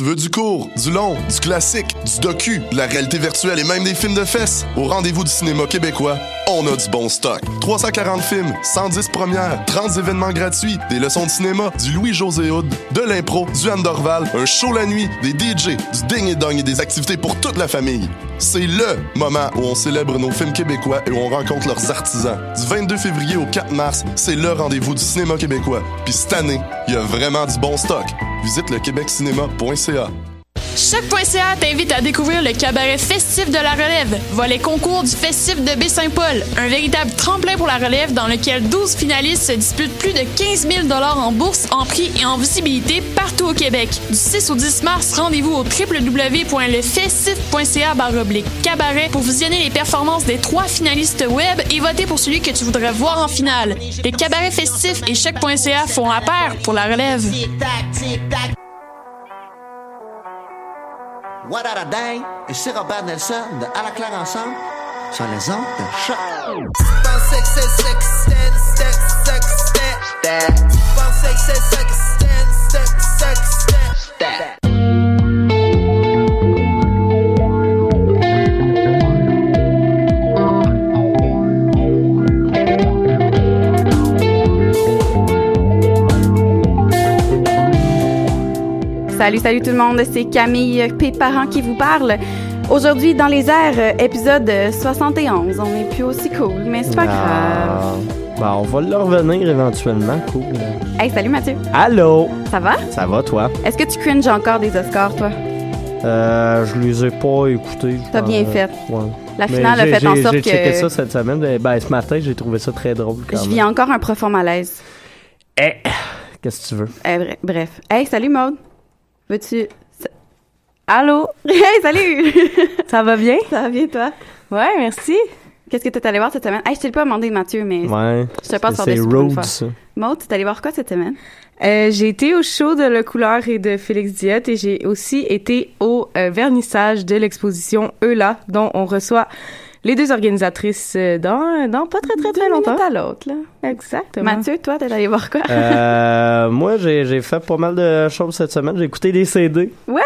Tu veux du court, du long, du classique, du docu, de la réalité virtuelle et même des films de fesses? Au rendez-vous du cinéma québécois, on a du bon stock. 340 films, 110 premières, 30 événements gratuits, des leçons de cinéma, du Louis-José Hood, de l'impro, du Andorval, un show la nuit, des DJ, du ding et dong et des activités pour toute la famille. C'est LE moment où on célèbre nos films québécois et où on rencontre leurs artisans. Du 22 février au 4 mars, c'est le rendez-vous du cinéma québécois. Puis cette année, il y a vraiment du bon stock. Visite le québeccinéma.ca. Choc.ca t'invite à découvrir le cabaret festif de la relève, volet concours du festif de Baie-Saint-Paul, un véritable tremplin pour la relève dans lequel 12 finalistes se disputent plus de 15 000 en bourse, en prix et en visibilité partout au Québec. Du 6 au 10 mars, rendez-vous au www.lefestif.ca cabaret pour visionner les performances des trois finalistes web et voter pour celui que tu voudrais voir en finale. Les cabarets festifs et Choc.ca font la pour la relève. What a Day et c'est Robert Nelson de À la claire ensemble sur les ondes de choc. Salut, salut tout le monde, c'est Camille Péparent qui vous parle. Aujourd'hui, dans les airs, épisode 71. On n'est plus aussi cool, mais c'est pas grave. Bah, on va le revenir éventuellement. Cool. Hey, salut Mathieu. Allô? Ça va? Ça va, toi? Est-ce que tu cringes encore des Oscars, toi? Euh, je les ai pas écoutés. T'as bien Euh, fait. Ouais. La Mais finale a fait en sorte J'ai checké que ça cette semaine. Ben, ben, ce matin, j'ai trouvé ça très drôle. Quand je même. vis encore un profond malaise. Eh, qu'est-ce que tu veux? Eh, bre- bref. Hey, salut Maude. Veux-tu... Allô? Hey, salut! Ça va bien? Ça va bien, toi? Ouais, merci. Qu'est-ce que t'es allé voir cette semaine? Hey, je t'ai pas demandé, Mathieu, mais Ouais. je te passe Road, fois. ça. Maude, t'es allé voir quoi cette semaine? Euh, j'ai été au show de Le Couleur et de Félix Diot et j'ai aussi été au euh, vernissage de l'exposition Eula, dont on reçoit les deux organisatrices euh, dans, dans pas très très très Deux longtemps. à l'autre, là. Exactement. Mathieu, toi, t'es allé voir quoi? Euh, moi, j'ai j'ai fait pas mal de choses cette semaine. J'ai écouté des CD. Ouais!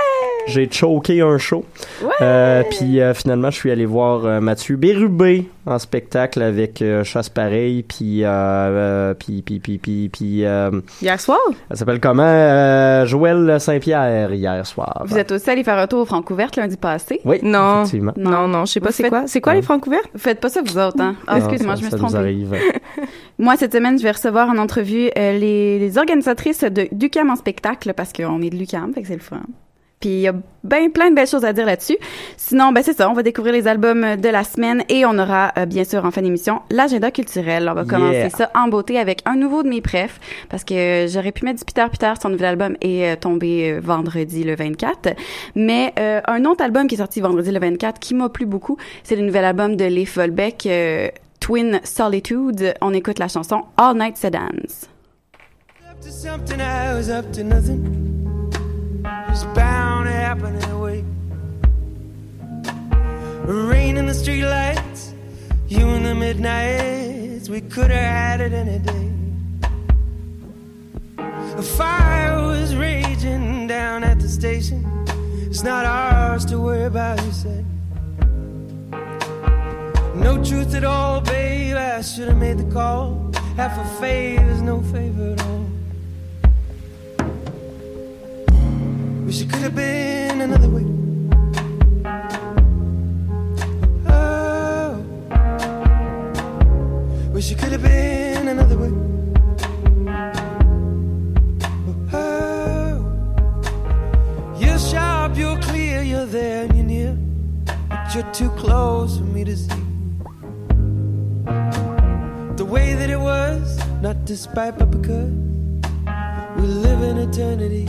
J'ai choqué un show. Ouais! Euh, puis euh, finalement, je suis allé voir euh, Mathieu Bérubé en spectacle avec euh, Chasse Pareil. Puis, euh, euh, puis, puis, puis, puis, puis, euh, Hier soir? elle s'appelle comment? Euh, Joël Saint-Pierre hier soir. Vous êtes aussi allé faire un tour au Francouverte lundi passé? Oui, Non. effectivement. Non, non, je sais pas c'est faites- quoi. C'est quoi Ouais. les? Vous faites pas ça, vous autres, hein? Ah, Non, excuse-moi, je me ça suis trompée. arrive. Moi, cette semaine, je vais recevoir en entrevue euh, les, les organisatrices de d'UCAM en spectacle parce qu'on est de l'UCAM, fait que c'est le fun. Puis il y a ben plein de belles choses à dire là-dessus. Sinon, ben c'est ça, on va découvrir les albums de la semaine et on aura euh, bien sûr en fin d'émission l'agenda culturel. On va commencer ça en beauté avec un nouveau de mes prefs parce que j'aurais pu mettre du Peter Peter, son nouvel album est euh, tombé euh, vendredi le 24. Mais euh, un autre album qui est sorti vendredi le 24 qui m'a plu beaucoup, c'est le nouvel album de Leif Volbeck, euh, Twin Solitude. On écoute la chanson All Night Sedans. up to to happen anyway. Rain in the streetlights, you in the midnights. We could have had it any day. A fire was raging down at the station. It's not ours to worry about, you said. No truth at all, babe. I should have made the call. Half a favor is no favor at all. Wish it could have been another way. Oh, wish it could have been another way. Oh, you're sharp, you're clear, you're there and you're near, but you're too close for me to see. The way that it was, not despite, but because we live in eternity.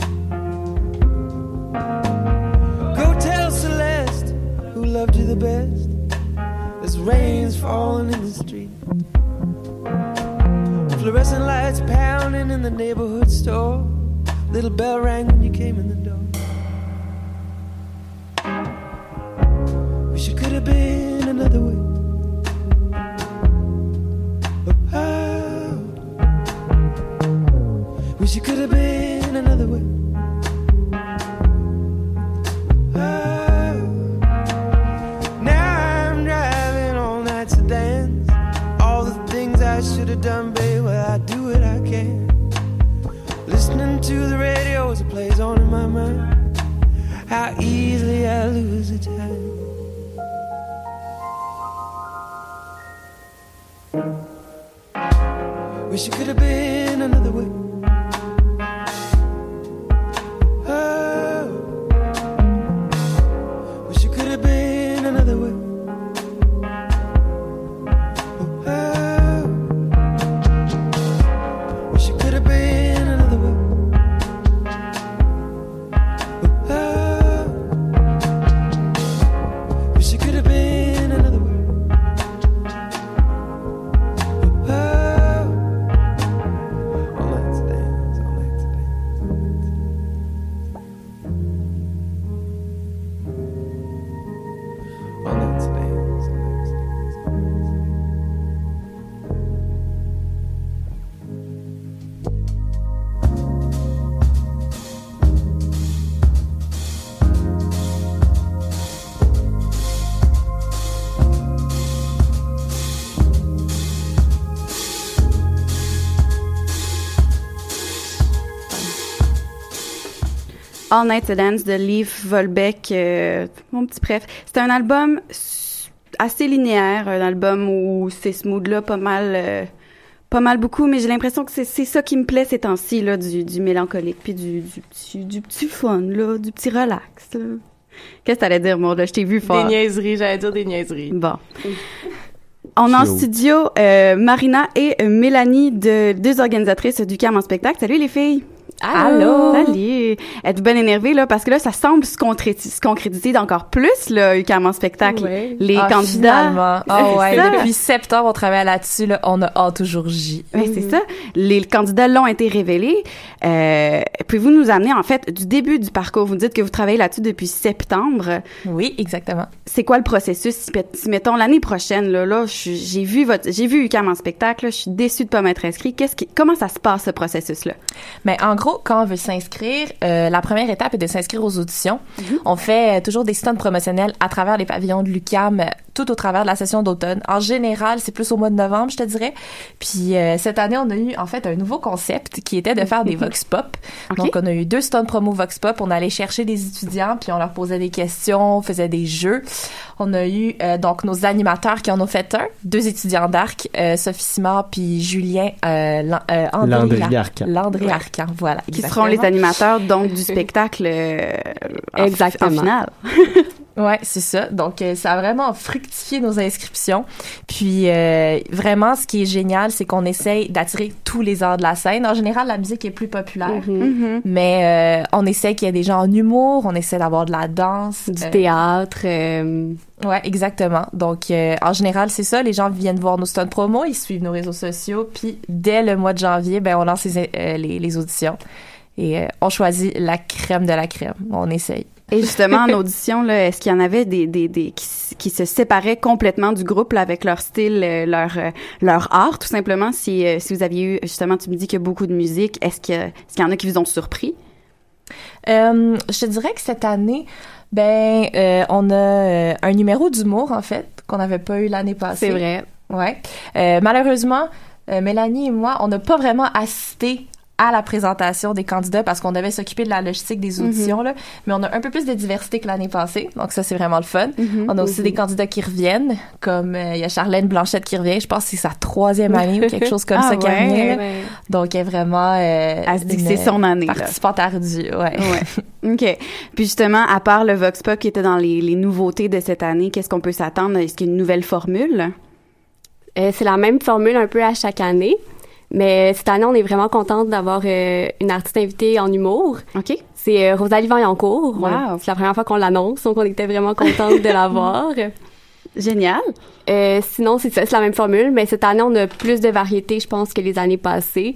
Go tell Celeste, who loved you the best, there's rains falling in the street. Fluorescent lights pounding in the neighborhood store. Little bell rang when you came in the door. Wish it could have been another way. But Oh, wish it could have been Done, babe, well, I do what I can. Listening to the radio as it plays on in my mind. How easily I lose the time. Wish it could have All Night to Dance de Leaf Volbeck, euh, mon petit préf. C'est un album assez linéaire, un album où c'est ce mood-là pas mal, euh, pas mal beaucoup, mais j'ai l'impression que c'est ça qui me plaît ces temps-ci, là, du, du mélancolique, puis du, du, petit, du petit fun, là, du petit relax, là. Qu'est-ce que t'allais dire, Maud? là? Je t'ai vu Des fort. niaiseries, j'allais dire des niaiseries. Bon. On a en studio euh, Marina et euh, Mélanie, de, deux organisatrices du CAM en spectacle. Salut les filles! Allô? Salut! Êtes-vous bien énervées, là? Parce que là, ça semble se, concréti- se concrétiser d'encore plus, là, UQAM en spectacle. Ouais. Les Ah, candidats. C'est ouais, depuis septembre, on travaille là-dessus. Là, on a hâte au jour J. Oui, c'est ça. Les candidats l'ont été révélés. Euh, Pouvez-vous nous amener, en fait, du début du parcours? Vous me dites que vous travaillez là-dessus depuis septembre. Oui, exactement. C'est quoi le processus? Si, mettons, l'année prochaine, là, là, j'ai vu votre, j'ai vu UQAM en spectacle, là, je suis déçue de pas m'être inscrit. Qu'est-ce qui, comment ça se passe, ce processus-là? Mais en gros, quand on veut s'inscrire, euh, la première étape est de s'inscrire aux auditions. On fait euh, toujours des stands promotionnels à travers les pavillons de l'UCAM, tout au travers de la session d'automne. En général, c'est plus au mois de novembre, je te dirais. Puis euh, cette année, on a eu en fait un nouveau concept qui était de faire des vox pop. Donc on a eu deux stands promo vox pop. On allait chercher des étudiants, puis on leur posait des questions, on faisait des jeux. On a eu euh, donc nos animateurs qui en ont fait un, deux étudiants d'arc, euh, Sophie Simard puis Julien euh, Lan- euh, André Landry Arcan. Landry Arcan, voilà. Qui seront les animateurs, donc, du spectacle, euh, en- Exactement. En finale. Ouais, c'est ça. Donc, euh, ça a vraiment fructifié nos inscriptions. Puis, euh, vraiment, ce qui est génial, c'est qu'on essaye d'attirer tous les arts de la scène. En général, la musique est plus populaire, Mhm. mais euh, on essaie qu'il y ait des gens en humour, on essaie d'avoir de la danse. Du euh, théâtre. euh, Ouais, exactement. Donc, euh, en général, c'est ça. Les gens viennent voir nos stuns promo, ils suivent nos réseaux sociaux, puis dès le mois de janvier, ben, on lance les, euh, les, les auditions et euh, on choisit la crème de la crème. On essaye. Et justement, en audition, là, est-ce qu'il y en avait des, des, des qui, qui se séparaient complètement du groupe là, avec leur style, euh, leur euh, leur art, tout simplement? Si, euh, si vous aviez eu, justement, tu me dis qu'il y a beaucoup de musique, est-ce que est-ce qu'il y en a qui vous ont surpris? Euh, je te dirais que cette année, ben, euh, on a un numéro d'humour, en fait, qu'on n'avait pas eu l'année passée. C'est vrai. Ouais. Euh, malheureusement, euh, Mélanie et moi, on n'a pas vraiment assisté à la présentation des candidats parce qu'on devait s'occuper de la logistique des auditions là, mais on a un peu plus de diversité que l'année passée, donc ça c'est vraiment le fun. Mhm. On a aussi des candidats qui reviennent, comme euh, il y a Charlène Blanchette qui revient, je pense que c'est sa troisième année ou quelque chose comme Ah ça qui ouais. revient. là. Ouais. Donc elle est vraiment euh, Elle se dit que c'est son année, là. participante ardue, ouais. Ouais. OK. Puis justement, à part le Vox Pop qui était dans les, les nouveautés de cette année, qu'est-ce qu'on peut s'attendre? Est-ce qu'il y a une nouvelle formule? Euh, c'est la même formule un peu à chaque année. Mais cette année, on est vraiment contente d'avoir euh, une artiste invitée en humour. OK. C'est euh, Rosalie Vaillancourt. Wow. On- C'est la première fois qu'on l'annonce, donc on était vraiment contente de la voir. Génial. Euh, sinon, c'est ça, c'est la même formule, mais cette année, on a plus de variété, je pense, que les années passées.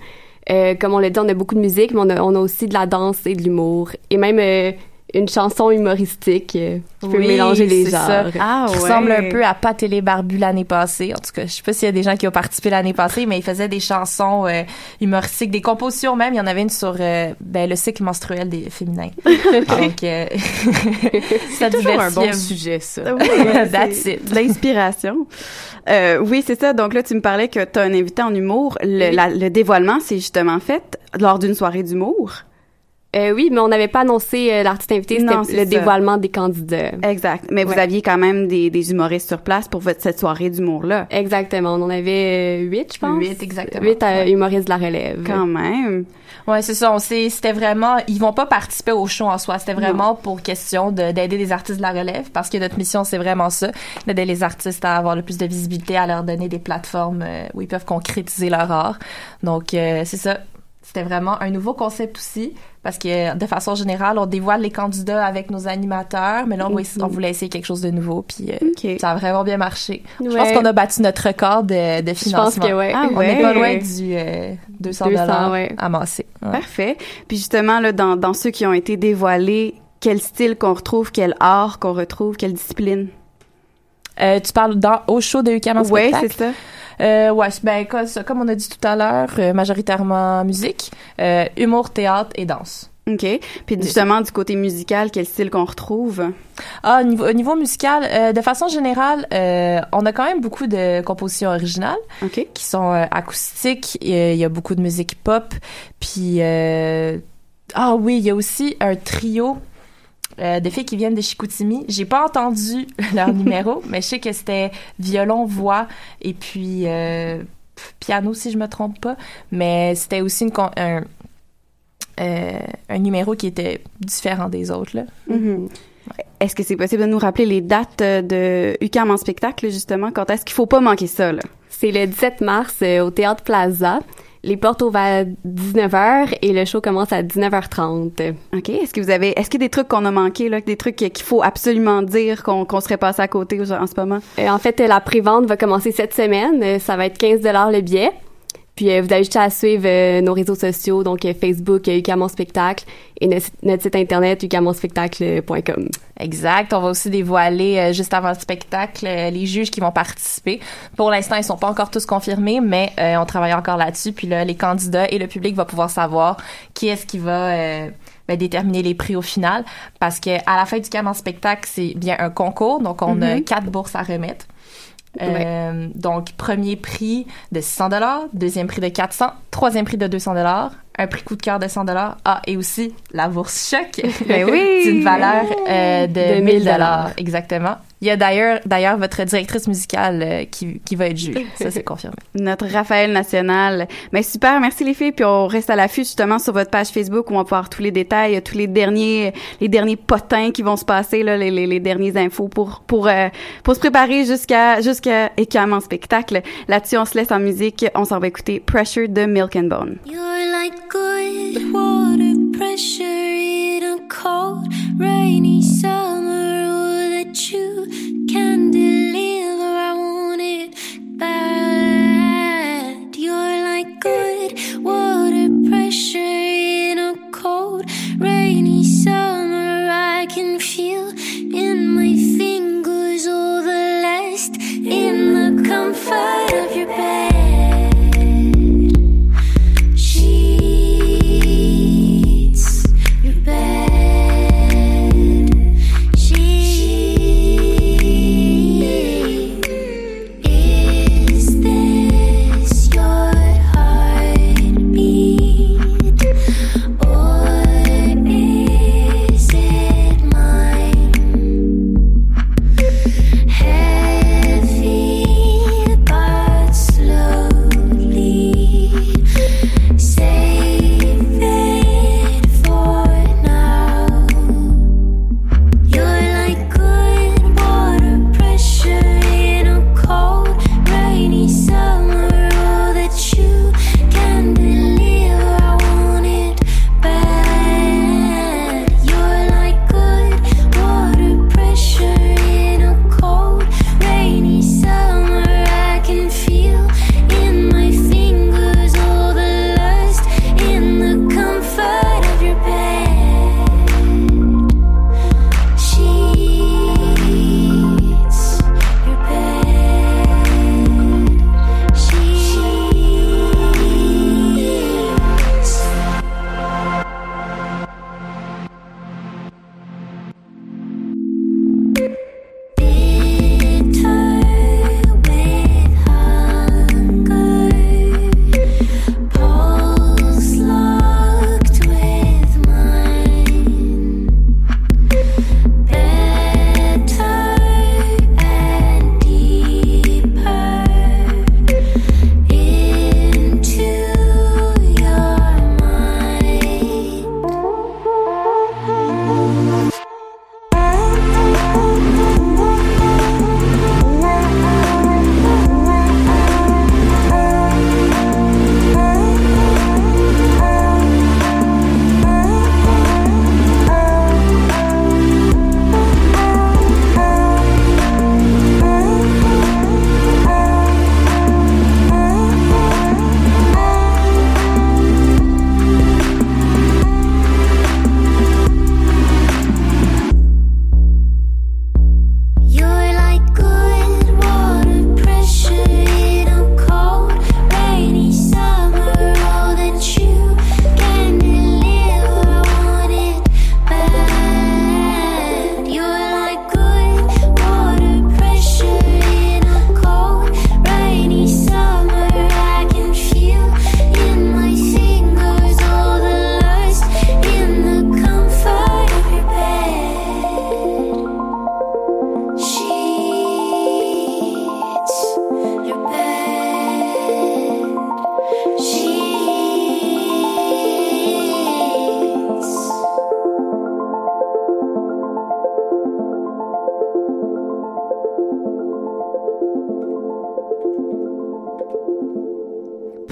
Euh, comme on l'a dit, on a beaucoup de musique, mais on a, on a aussi de la danse et de l'humour. Et même euh, une chanson humoristique euh, qui peut Oui, mélanger les c'est genres. ça. Ah qui ouais. ressemble un peu à Pat et les Barbus l'année passée. En tout cas, je sais pas s'il y a des gens qui ont participé l'année passée, mais ils faisaient des chansons euh, humoristiques, des compositions même. Il y en avait une sur euh, ben, le cycle menstruel des féminins. Donc, euh, ça Toujours un bon sujet, ça. Oui, That's c'est it. L'inspiration. Euh, oui, c'est ça. Donc là, tu me parlais que tu as un invité en humour. Le, Oui. la- le dévoilement, c'est justement fait lors d'une soirée d'humour. Euh, oui, mais on n'avait pas annoncé euh, l'artiste invité, Non, c'était le ça. dévoilement des candidats. Exact. Mais vous aviez quand même des, des humoristes sur place pour votre, cette soirée d'humour-là. Exactement, on en avait euh, huit, je pense. Huit, exactement. Huit euh, Ouais. humoristes de la relève. Quand même. Ouais, c'est ça. On sait, c'était vraiment, ils vont pas participer au show en soi. C'était vraiment pour question de- d'aider les artistes de la relève, parce que notre mission c'est vraiment ça, d'aider les artistes à avoir le plus de visibilité, à leur donner des plateformes euh, où ils peuvent concrétiser leur art. Donc euh, c'est ça. C'était vraiment un nouveau concept aussi, parce que de façon générale, on dévoile les candidats avec nos animateurs, mais là on, voulait- on voulait essayer quelque chose de nouveau, puis euh, ça a vraiment bien marché. Je pense qu'on a battu notre record de, de Je pense financement. que ouais. Ah On n'est pas loin du euh, 200 dollars ouais. amassé. Ouais. Parfait. Puis justement, là, dans, dans ceux qui ont été dévoilés, quel style qu'on retrouve, quel art qu'on retrouve, quelle discipline? Euh, tu parles dans, au show de UQAM en Oui, spectacle? c'est ça. Euh, ouais, ben, comme, on a dit tout à l'heure, euh, majoritairement musique, euh, humour, théâtre et danse. OK. Puis justement, du côté musical, quel style qu'on retrouve? Ah, au niveau, au niveau musical, euh, de façon générale, euh, on a quand même beaucoup de compositions originales qui sont euh, acoustiques. Il y a- beaucoup de musique pop. Puis, ah oui, il y a aussi un trio euh, de filles qui viennent de Chicoutimi. J'ai pas entendu leur numéro, mais je sais que c'était violon, voix et puis euh, piano, si je me trompe pas. Mais c'était aussi une, con- un, euh, un numéro qui était différent des autres. Là. Mhm. Est-ce que c'est possible de nous rappeler les dates euh, de UCAM en spectacle, justement? Quand est-ce qu'il faut pas manquer ça? C'est le 17 mars euh, au Théâtre Plaza. Les portes ouvrent à 19h et le show commence à 19h30. OK. Est-ce que vous avez, est-ce qu'il y a des trucs qu'on a manqués, là, des trucs qu'il faut absolument dire qu'on serait passé à côté en ce moment? Euh, en fait, la prévente va commencer cette semaine. Euh, Ça va être 15 le billet. Puis euh, vous avez juste à suivre euh, nos réseaux sociaux, donc euh, Facebook, UQAM en spectacle et notre, site- internet uqamonspectacle.com. Exact. On va aussi dévoiler euh, juste avant le spectacle les juges qui vont participer. Pour l'instant, ils sont pas encore tous confirmés, mais euh, on travaille encore là-dessus. Puis là, les candidats et le public va pouvoir savoir qui est-ce qui va euh, ben, déterminer les prix au final. Parce que à la fin du CAM en spectacle, c'est bien un concours. Donc, on a Mhm. quatre bourses à remettre. Euh, donc, premier prix de 600 dollars, deuxième prix de 400, troisième prix de 200 dollars, un prix coup de cœur de 100 dollars. Ah, et aussi la bourse choc Ben oui! d'une valeur euh, de, De 1000 1000 dollars. Exactement. Il y a d'ailleurs, d'ailleurs votre directrice musicale euh, qui, qui va être juge. Ça, c'est confirmé. Notre Raphaël National. Mais super, merci les filles. Puis on reste à l'affût justement sur votre page Facebook où on va voir tous les détails, tous les derniers, les derniers potins qui vont se passer là, les, les, les dernières infos pour pour euh, pour se préparer jusqu'à jusqu'à Écam en spectacle. Là-dessus, on se laisse en musique. On s'en va écouter Pressure de Milk and Bone. You're like good water pressure in a cold, rainy summer. Oh, that you can deliver. I want it bad. You're like good water pressure in a cold, rainy summer. I can feel in my fingers all the lust in the comfort of your bed.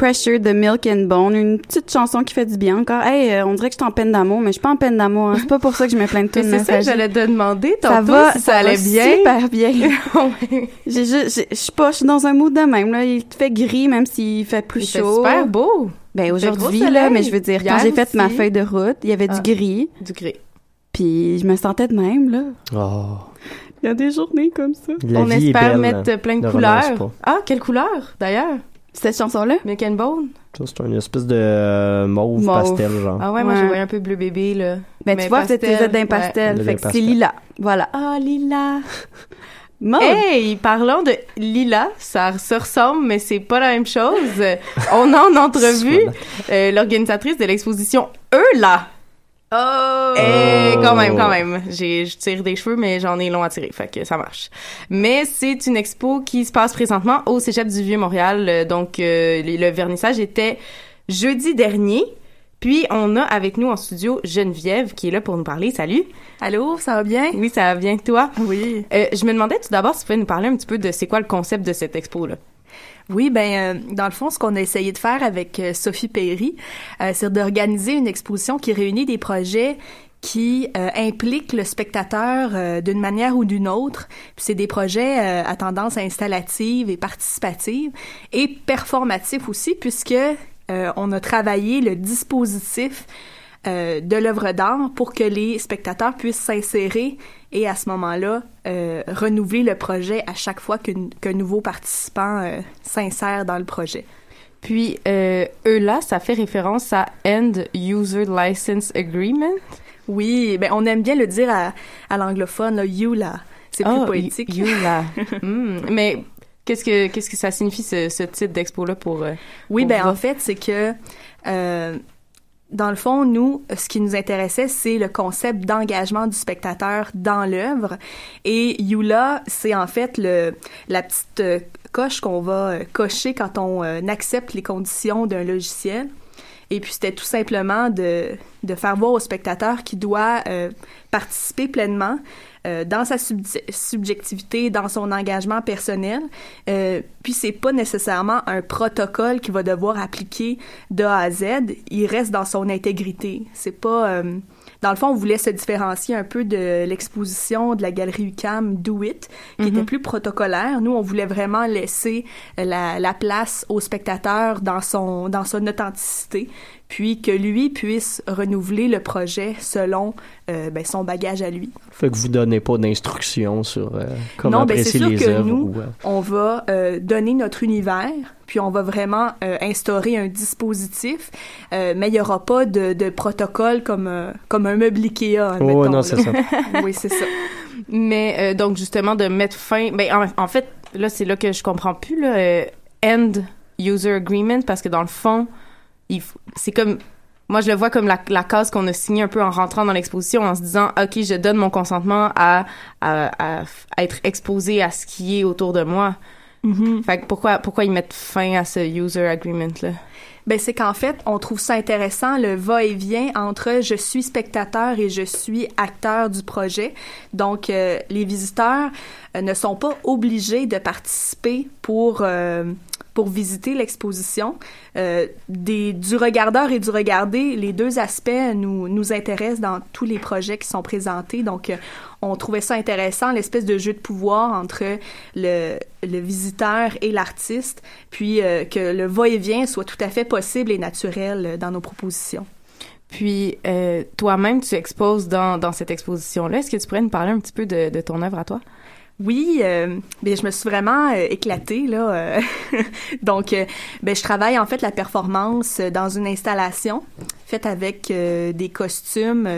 Pressure de Milk and Bone, une petite chanson qui fait du bien encore. Hey, euh, on dirait que je suis en peine d'amour, mais je suis pas en peine d'amour. hein. C'est pas pour ça que je me plains de tout. C'est ça que j'allais te demander Ça va, si ça, allait va bien. super bien. J'ai juste, j'ai- je suis pas, je suis dans un mood de même là. Il fait gris même s'il fait plus Il fait chaud. super beau. Ben aujourd'hui là, mais je veux dire quand j'ai fait ma feuille de route, il y avait Ah. du gris. Du gris. Puis je me sentais de même là. Oh. Il y a des journées comme ça. La On vie est espère belle, mettre plein de couleurs. Ah, quelle couleur, d'ailleurs? Cette chanson-là? Milk and Bone. C'est une espèce de euh, mauve, Mauve. pastel, genre. Ah ouais, moi, je Ouais. voyais un peu bleu bébé, là. Ben Mais tu vois, c'était d'un ouais. pastel, fait d'un que c'est lila. Voilà. Ah, lila. Mauve. Hey, parlons de lila, ça se ressemble, mais c'est pas la même chose. On a en entrevue euh, l'organisatrice de l'exposition Eux là. Oh! Eh, quand même, quand même. J'ai, je tire des cheveux, mais j'en ai long à tirer, fait que ça marche. Mais c'est une expo qui se passe présentement au Cégep du Vieux-Montréal. Euh, Donc, euh, le le vernissage était jeudi dernier. Puis, on a avec nous en studio Geneviève qui est là pour nous parler. Salut! Allô, ça va bien? Oui, ça va bien, toi? Oui. Euh, je me demandais tout d'abord si tu pouvais nous parler un petit peu de c'est quoi le concept de cette expo-là? Oui, ben euh, dans le fond, ce qu'on a essayé de faire avec euh, Sophie Perry, euh, c'est d'organiser une exposition qui réunit des projets qui euh, impliquent le spectateur d'une manière ou d'une autre. Puis c'est des projets à tendance installative et participative et performatif aussi, puisque on a travaillé le dispositif euh, de l'œuvre d'art pour que les spectateurs puissent s'insérer et à ce moment-là euh, renouveler le projet à chaque fois qu'un nouveau participant euh, s'insère dans le projet. Puis, eux là, ça fait référence à End User License Agreement? Oui, ben on aime bien le dire à, à l'anglophone, là. C'est plus Ah, poétique. Là. Hmm, Mais qu'est-ce que qu'est-ce que ça signifie ce, ce titre d'expo là pour Oui, ben en fait, c'est que euh, dans le fond, nous, ce qui nous intéressait, c'est le concept d'engagement du spectateur dans l'œuvre. Et Yula, c'est en fait le la petite euh, coche qu'on va euh, cocher quand on euh, accepte les conditions d'un logiciel. Et puis c'était tout simplement de, de faire voir au spectateur qu'il doit participer pleinement euh, dans sa subjectivité, dans son engagement personnel. Euh, puis c'est pas nécessairement un protocole qu'il va devoir appliquer de A à Z. Il reste dans son intégrité. C'est pas euh, dans le fond, on voulait se différencier un peu de l'exposition de la galerie UCAM Do It, qui Mhm. était plus protocolaire. Nous, on voulait vraiment laisser la, la place au spectateur dans son dans son authenticité, puis que lui puisse renouveler le projet selon euh, ben, son bagage à lui. Fait que vous donnez pas d'instructions sur euh, comment non, ben c'est apprécier sûr les que nous, ou, euh, on va euh, donner notre univers, puis on va vraiment euh, instaurer un dispositif, euh, mais il y aura pas de, de protocole comme euh, comme un meuble Ikea. admettons, non, c'est ça. oui, c'est ça. Mais euh, donc justement de mettre fin. Ben en, en fait là c'est là que je comprends plus là. euh, End User Agreement parce que dans le fond c'est comme moi je le vois comme la, la case qu'on a signée un peu en rentrant dans l'exposition en se disant ok je donne mon consentement à, à, à être exposé à ce qui est autour de moi. Fait que pourquoi pourquoi ils mettent fin à ce user agreement là? Ben c'est qu'en fait, on trouve ça intéressant le va-et-vient entre je suis spectateur et je suis acteur du projet. Donc euh, les visiteurs euh, ne sont pas obligés de participer pour euh, pour visiter l'exposition. Euh, du regardeur et du regardé, les deux aspects nous, intéressent dans tous les projets qui sont présentés. Donc, euh, on trouvait ça intéressant, l'espèce de jeu de pouvoir entre le, visiteur et l'artiste, puis euh, que le va-et-vient soit tout à fait possible et naturel dans nos propositions. Puis toi-même tu exposes dans, cette exposition là. Est-ce que tu pourrais nous parler un petit peu de ton œuvre à toi? Oui, euh, ben je me suis vraiment euh, éclatée là. euh. Donc, euh, ben je travaille en fait la performance dans une installation faite avec des costumes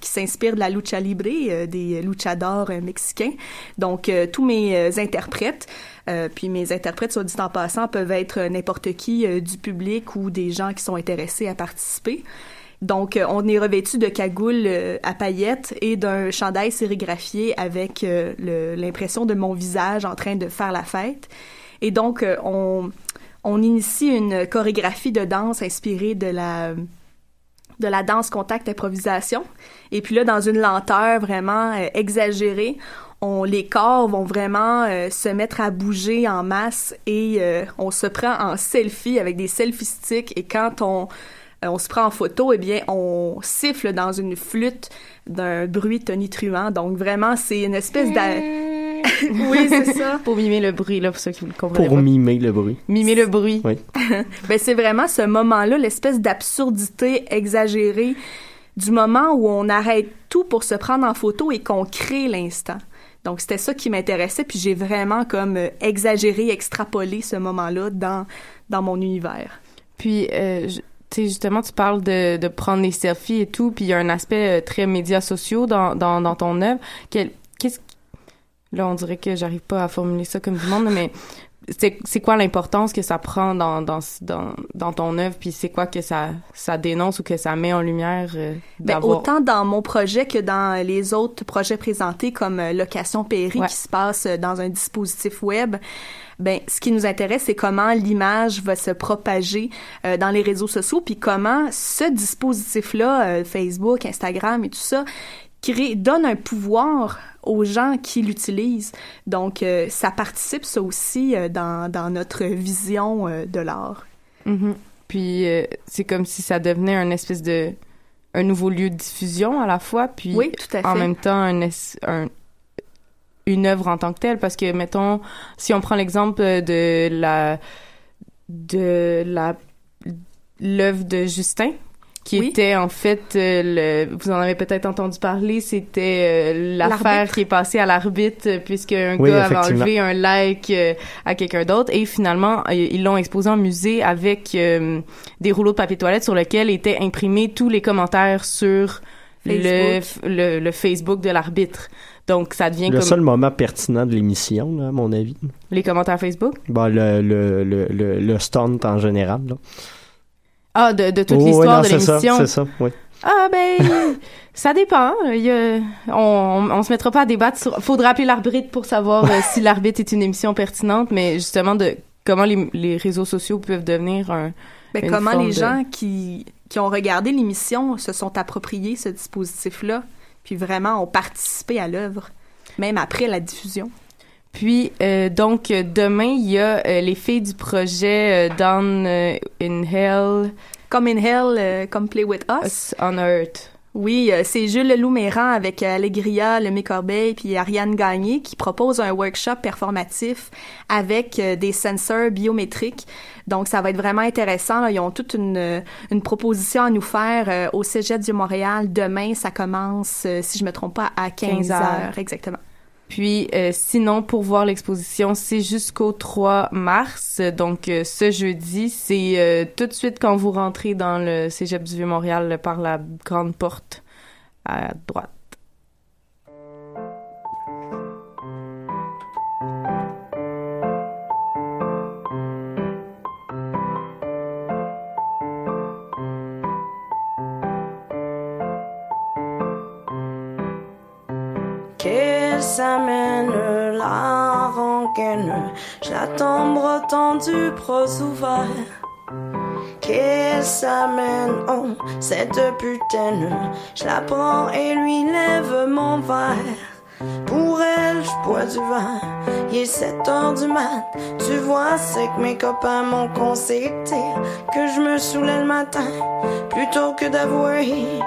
qui s'inspirent de la lucha libre, des luchadors mexicains. Donc, tous mes interprètes, puis mes interprètes, soit dit en passant, peuvent être n'importe qui du public ou des gens qui sont intéressés à participer. Donc, euh, on est revêtu de cagoules euh, à paillettes et d'un chandail sérigraphié avec euh, l'impression de mon visage en train de faire la fête. Et donc, on, on initie une chorégraphie de danse inspirée de la de la danse contact improvisation et puis là dans une lenteur vraiment exagérée on, les corps vont vraiment se mettre à bouger en masse et on se prend en selfie avec des selfie sticks et quand on on se prend en photo, eh bien, on siffle dans une flûte d'un bruit tonitruant. Donc, vraiment, c'est une espèce de... oui, c'est ça. Pour mimer le bruit, là, pour ceux qui ne comprennent Pour pas. mimer le bruit. Mimer le bruit. Oui. ben, c'est vraiment ce moment-là, l'espèce d'absurdité exagérée du moment où on arrête tout pour se prendre en photo et qu'on crée l'instant. Donc, c'était ça qui m'intéressait, puis j'ai vraiment comme euh, exagéré, extrapolé ce moment-là dans, dans mon univers. Puis, euh, je- tu sais, justement, tu parles de, de prendre des selfies et tout, puis il y a un aspect euh, très médias sociaux dans, dans, dans ton œuvre. Qu'est-ce Là, on dirait que j'arrive pas à formuler ça comme du monde, mais c'est c'est quoi l'importance que ça prend dans, dans, dans, dans ton œuvre, puis c'est quoi que ça, ça dénonce ou que ça met en lumière euh, Ben, d'avoir... autant dans mon projet que dans les autres projets présentés comme euh, Location Ouais. qui se passe euh, dans un dispositif web, ben ce qui nous intéresse c'est comment l'image va se propager euh, dans les réseaux sociaux puis comment ce dispositif là Facebook, Instagram et tout ça crée donne un pouvoir aux gens qui l'utilisent. Donc euh, ça participe ça aussi euh, dans dans notre vision euh, de l'art. Mhm. Puis euh, c'est comme si ça devenait un espèce de un nouveau lieu de diffusion à la fois, puis Oui, tout à en même temps un, es- un- une œuvre en tant que telle, parce que mettons si on prend l'exemple de la de la l'œuvre de Justin qui Oui. était en fait euh, le vous en avez peut-être entendu parler c'était euh, l'affaire qui est passée à l'arbitre euh, puisque un Oui, gars avait enlevé un like euh, à quelqu'un d'autre et finalement euh, ils l'ont exposé en musée avec euh, des rouleaux de papier toilette sur lesquels étaient imprimés tous les commentaires sur le, le le Facebook de l'arbitre donc ça devient Le comme seul moment pertinent de l'émission, là, à mon avis. les commentaires Facebook? Bon, le, le, le, le, le stunt en général. Là. ah de, de toute Oh, l'histoire de l'émission C'est ça, oui. Ah ben, ça dépend. Il y a- on, on se mettra pas à débattre. Sur, faudra appeler l'arbitre pour savoir euh, si l'arbitre est une émission pertinente, mais justement de comment les, les réseaux sociaux peuvent devenir un. Ben, une comment forme les de- gens qui, qui ont regardé l'émission se sont appropriés ce dispositif-là, puis vraiment ont participé à l'œuvre, même après la diffusion. Puis euh, donc demain il y a euh, les filles du projet euh, Down in Hell Comme in Hell, comme Play With Us. on Earth. Oui, c'est Jules Leloup-Méran avec Allegria, Lemay Corbeil puis Ariane Gagné qui propose un workshop performatif avec des sensors biométriques. Donc, ça va être vraiment intéressant. là. Ils ont toute une, une proposition à nous faire euh, au Cégep du Montréal. Demain, ça commence, euh, si je me trompe pas, à 15, 15 heures. heures. Exactement. Puis euh, sinon, pour voir l'exposition, c'est jusqu'au 3 mars. Donc euh, ce jeudi, c'est euh, tout de suite quand vous rentrez dans le Cégep du Vieux-Montréal par la grande porte à droite. Qu'elle s'amène la rengaine, je l'attends bras tendu, bras ouverts. Qu'elle s'amène, oh, cette putaine, je la prends et lui lève mon verre. Je bois du vin, il est 7 heures du mat. Tu vois, c'est que mes copains m'ont conseillé que je me saoulais le matin, plutôt que d'avouer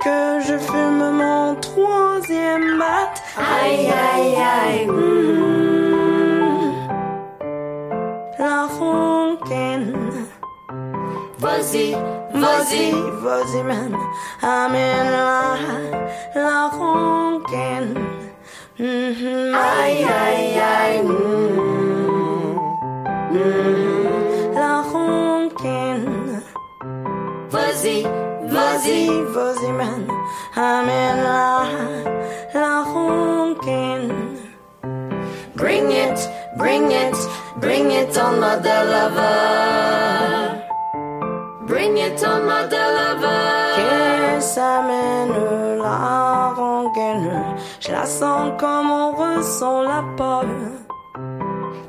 que je fume mon troisième mat. Aïe, aïe, aïe, mm. La ronquine. Vas-y, vas-y, vas-y, man. Amène la, la ronquine. Mhm. Aïe, aïe, aïe, mm. Mm. La ronquine. Vas-y, vas-y, vas-y, man. Amène la, la ronquine. Bring it, bring it, bring it on, mother lover. Bring it on, mother lover. Qu'elle s'amène la rengaine. Je la sens comme on ressent la peur.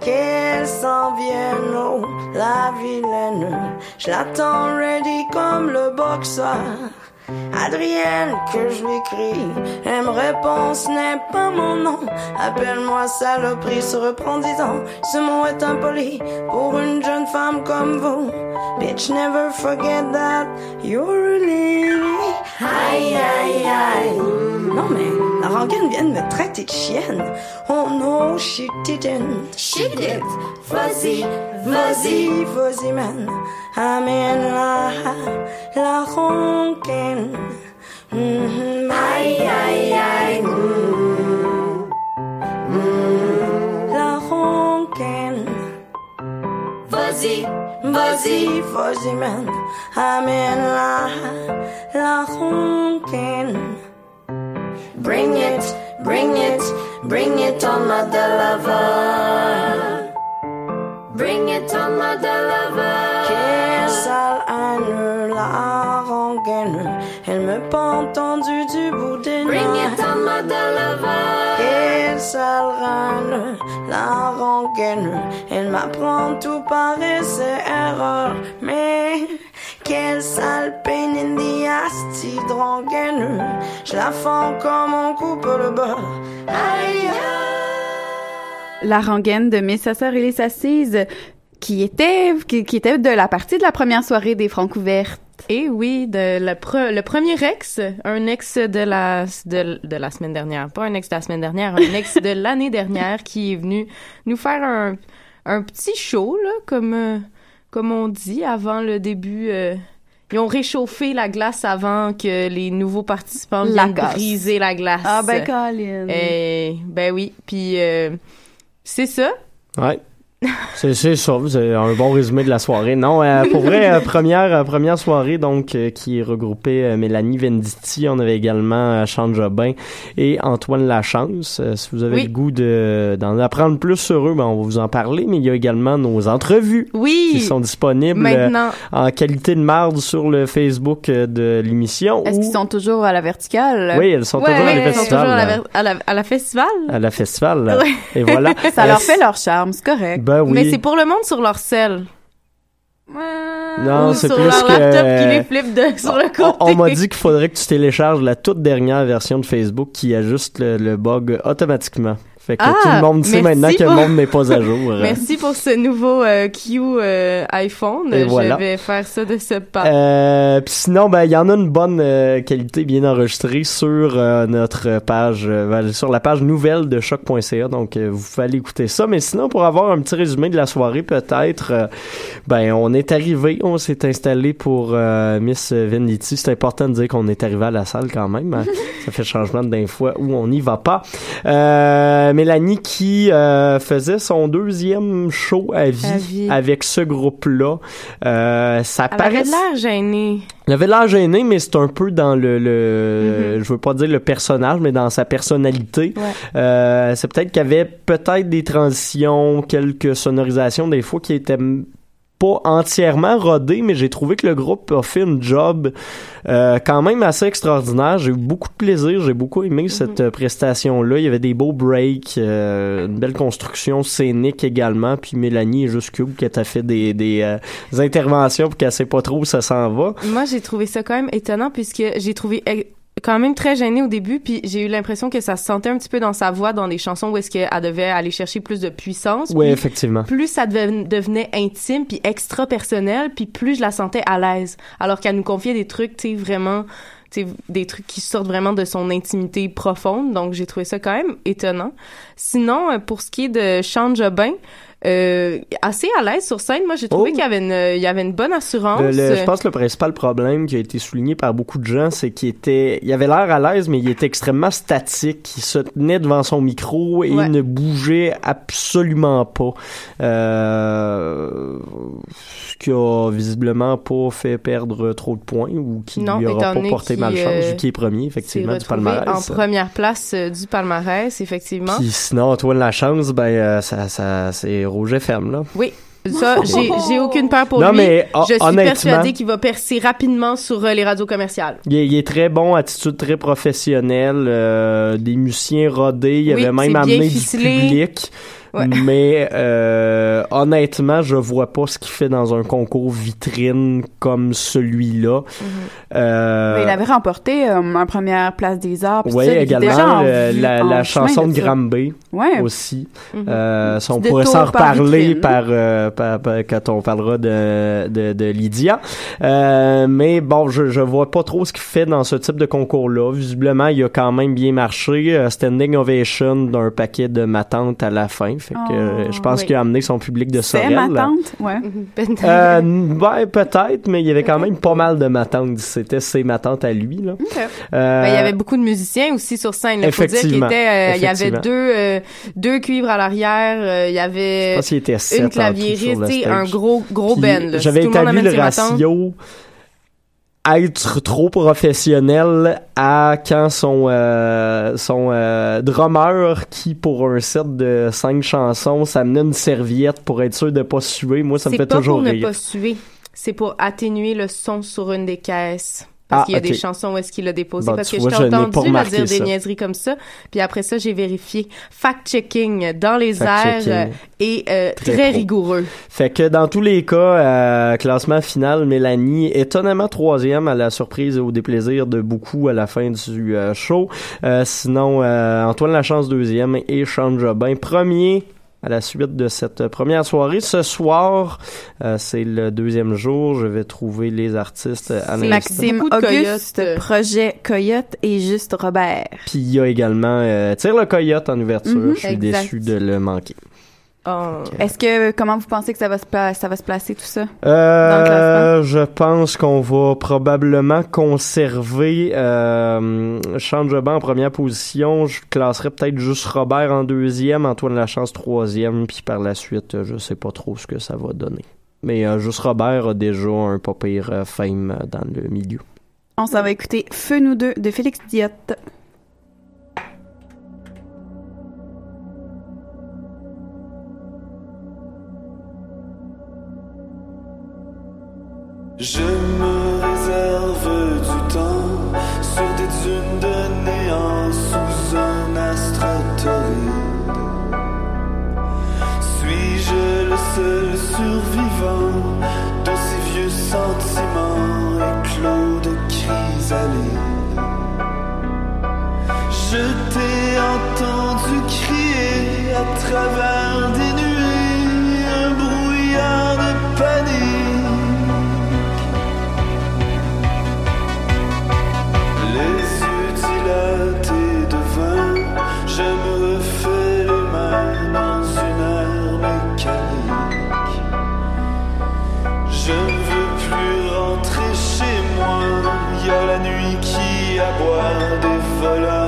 Qu'elle s'en vienne, oh, la vilaine. Je l'attends ready comme le boxeur. Adrienne que je lui crie. Elle me répond, ce n'est pas mon nom. Appelle-moi saloperie, se reprend disant, ce mot est impoli pour une jeune femme comme vous. Bitch, never forget that you're a lady. Aïe, aïe, aïe. Non, mais la rengaine vient de me traiter de chienne. Oh no, she didn't. She did. Vas-y, vas-y, vas-y, man. Amène la, la rengaine. Mhm, Aïe, aïe, aïe. mm. Mm. La rengaine. Vas-y, vas-y, vas-y, man. Amène la, la rengaine. Bring it, bring it, bring it on mother lover. Bring it on mother lover. Quelle sale haine, la rengaine? Elle me pend tendu du bout des Bring it on mother lover. Quelle sale reine, la rengaine? Elle m'apprend tout paraissait erreur. Mais sale in the ass. Je la fends comme on coupe le beurre. Aïe, La rengaine de Miss Sa sœur Elise Assise, qui était, qui, qui était de la partie de la première soirée des Francs ouvertes. Et oui, de le, pre- le premier ex, un ex de la, de, de la semaine dernière, pas un ex de la semaine dernière, un ex de l'année dernière qui est venu nous faire un, un petit show, là, comme, euh, comme on dit, avant le début. euh, ils ont réchauffé la glace avant que les nouveaux participants La viennent glace. briser la glace. Ah, ben, Colin. Eh, ben oui, puis euh, c'est ça. Ouais. C'est ça, c'est un bon résumé de la soirée. Non, euh, pour vrai, euh, première euh, première soirée donc euh, qui regroupait Mélanie Venditti, on avait également Sean Jobin et Antoine Lachance. Si vous avez Oui. le goût de d'en apprendre plus sur eux, ben on va vous en parler, mais il y a également nos entrevues Oui. qui sont disponibles Maintenant. en qualité de marde sur le Facebook de l'émission. Est-ce ou- qu'ils sont toujours à la verticale? Oui, elles sont toujours à la Ils sont toujours à la, à la, à la festival. à la festival. Ouais. Et voilà. Ça leur fait leur charme, c'est correct. Ben oui. Mais c'est pour le monde sur leur sel. Non, Ou c'est sur plus leur que- laptop qui les flippe de, sur le côté. On, on m'a dit qu'il faudrait que tu télécharges la toute dernière version de Facebook qui ajuste le, le bug automatiquement. Fait que Ah, tout le monde sait maintenant que le monde n'est pas à jour. Merci pour ce nouveau euh, Q euh, iPhone. Et voilà. Je vais faire ça de ce pas. Euh, puis sinon, ben il y en a une bonne euh, qualité bien enregistrée sur euh, notre page, euh, sur la page nouvelle de choc.ca. Donc euh, vous pouvez aller écouter ça. Mais sinon, pour avoir un petit résumé de la soirée, peut-être, euh, ben on est arrivé, on s'est installé pour euh, Miss Venditti. C'est important de dire qu'on est arrivé à la salle quand même. hein. ça fait changement d'un fois où on n'y va pas. Euh, Mélanie qui euh, faisait son deuxième show à vie, À vie. avec ce groupe-là. Euh, ça Elle avait paraît l'air gênée. il avait l'air gêné, mais c'est un peu dans le, le Mhm. je veux pas dire le personnage, mais dans sa personnalité. Ouais. Euh, c'est peut-être qu'il y avait peut-être des transitions, quelques sonorisations des fois qui étaient pas entièrement rodées, mais j'ai trouvé que le groupe a fait un job euh, quand même assez extraordinaire. J'ai eu beaucoup de plaisir, j'ai beaucoup aimé cette euh, prestation-là. Il y avait des beaux breaks, euh, une belle construction scénique également. Puis Mélanie est juste cute qu'elle t'a fait des, des, euh, des interventions pour qu'elle sait pas trop où ça s'en va. Moi, j'ai trouvé ça quand même étonnant puisque j'ai trouvé quand même très gênée au début, puis j'ai eu l'impression que ça se sentait un petit peu dans sa voix, dans les chansons où est-ce qu'elle devait aller chercher plus de puissance. Oui, effectivement. Plus ça deven- devenait intime puis extra personnel, puis plus je la sentais à l'aise. Alors qu'elle nous confiait des trucs, tu sais, vraiment, tu sais, des trucs qui sortent vraiment de son intimité profonde. Donc j'ai trouvé ça quand même étonnant. Sinon, euh, pour ce qui est de Sean Jobin, euh, assez à l'aise sur scène. Moi, j'ai trouvé Oh. qu'il y avait une, il y avait une bonne assurance. Le- le- je pense que le principal problème qui a été souligné par beaucoup de gens, c'est qu'il était, il avait l'air à l'aise, mais il était extrêmement statique. Il se tenait devant son micro et Ouais. il ne bougeait absolument pas. Euh, ce qui a visiblement pas fait perdre trop de points ou qui Non, lui aura pas porté malchance euh, vu qu'il est premier, effectivement, du palmarès. en première place euh, du palmarès, effectivement. Puis sinon, toi, la chance, ben, euh, ça, ça, c'est rouge FM, là. Oui. Ça, j'ai, j'ai aucune peur pour Non, lui. mais, ho- je suis persuadée qu'il va percer rapidement sur euh, les radios commerciales. Il est, il est très bon, attitude très professionnelle, euh, des musiciens rodés, il Oui, avait même amené du public. Ouais. Mais euh, honnêtement, je vois pas ce qu'il fait dans un concours vitrine comme celui-là. Euh, Mais il avait remporté euh, en première place des arts. oui, également en euh, la, la chanson de ça. Granby Ouais. aussi. Mhm. Euh, ça, on pourrait s'en par reparler par, euh, par- par- quand on parlera de, de, de Lydia. Euh, mais bon, je, je vois pas trop ce qu'il fait dans ce type de concours-là. Visiblement, il a quand même bien marché. Euh, standing ovation d'un paquet de ma tante à la fin. Fait que euh, je pense oui. qu'il a amené son public de C'est Sorel. ma tante, ouais. Euh, ben, peut-être, mais il y avait quand même pas mal de ma tante. C'était ses ma tante à lui, là. Euh, Ben, il y avait beaucoup de musiciens aussi sur scène. Il faut dire était, euh, il y avait deux, euh, deux cuivres à l'arrière. euh, il y avait Je pense qu'il était sept une claviériste, un gros, gros Puis, band. là. J'avais établi le matantes. Être trop professionnel à quand son euh, son euh, drummer qui pour un set de cinq chansons s'amenait une serviette pour être sûr de pas suer moi ça me C'est fait pas toujours pour ne rire pas suer. C'est pour atténuer le son sur une des caisses. Parce Ah, qu'il y a des chansons où est-ce qu'il l'a déposé. Bon, parce que vois, je t'ai entendu dire des niaiseries comme ça. Puis après ça, j'ai vérifié. Fact-checking dans les airs euh, et euh, Très rigoureux. Fait que dans tous les cas, euh, classement final, Mélanie étonnamment troisième à la surprise et au déplaisir de beaucoup à la fin du euh, show. Euh, sinon, euh, Antoine Lachance deuxième et Sean Jobin premier à la suite de cette première soirée. Ce soir, euh, c'est le deuxième jour. Je vais trouver les artistes à. Maxime Auguste. Projet Coyote et Juste Robert. Puis il y a également euh, Tire le coyote en ouverture. Mhm, Je suis déçu de le manquer. Oh. Est-ce que, comment vous pensez que ça va se, pla- ça va se placer tout ça? Dans le Euh, je pense qu'on va probablement conserver euh, en première position. Je classerais peut-être juste Robert en deuxième, Antoine Lachance troisième, puis par la suite, je sais pas trop ce que ça va donner. Mais euh, juste Robert a déjà un pas pire euh, fame dans le milieu. On s'en va écouter Feu nous deux de Félix Diot. Je me réserve du temps sur des dunes de néant sous un astrotoride. Suis-je le seul survivant de ces vieux sentiments éclos de chrysalide? Je t'ai entendu crier à travers nuit qui aboie, des voleurs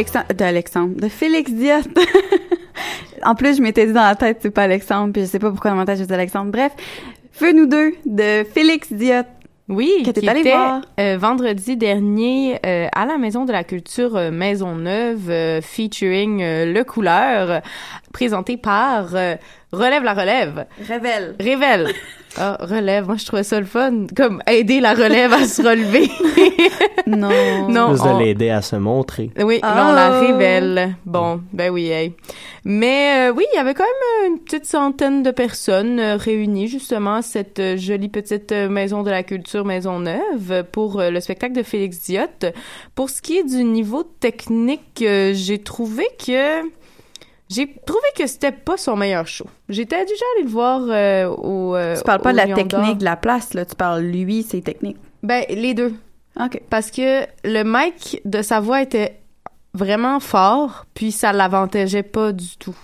d'Alexandre, d'Alexandre, de Félix Diot. en plus, je m'étais dit dans la tête, c'est pas Alexandre, puis je sais pas pourquoi dans ma tête, je dis Alexandre. Bref, Feu nous deux de Félix Diot. Oui, que qui allé était voir. euh, vendredi dernier euh, à la Maison de la Culture euh, Maisonneuve, euh, featuring Le Couleur, présenté par Relève la Relève. Révèle. Révèle. Ah, relève, moi je trouvais ça le fun, comme aider la relève à se relever. non. Non, Plus on- de l'aider à se montrer. oui, là, on la révèle. Bon, ben oui, hey. Mais euh, oui, il y avait quand même euh, une petite centaine de personnes euh, réunies justement à cette euh, jolie petite euh, maison de la culture Maisonneuve pour euh, le spectacle de Félix Diot. Pour ce qui est du niveau technique, euh, j'ai trouvé que j'ai trouvé que c'était pas son meilleur show. J'étais déjà allée le voir euh, au euh, Tu parles pas de la technique de la place, là. Tu parles lui, c'est technique. Ben, les deux. OK. Parce que le mic de sa voix était vraiment fort, puis ça l'avantageait pas du tout.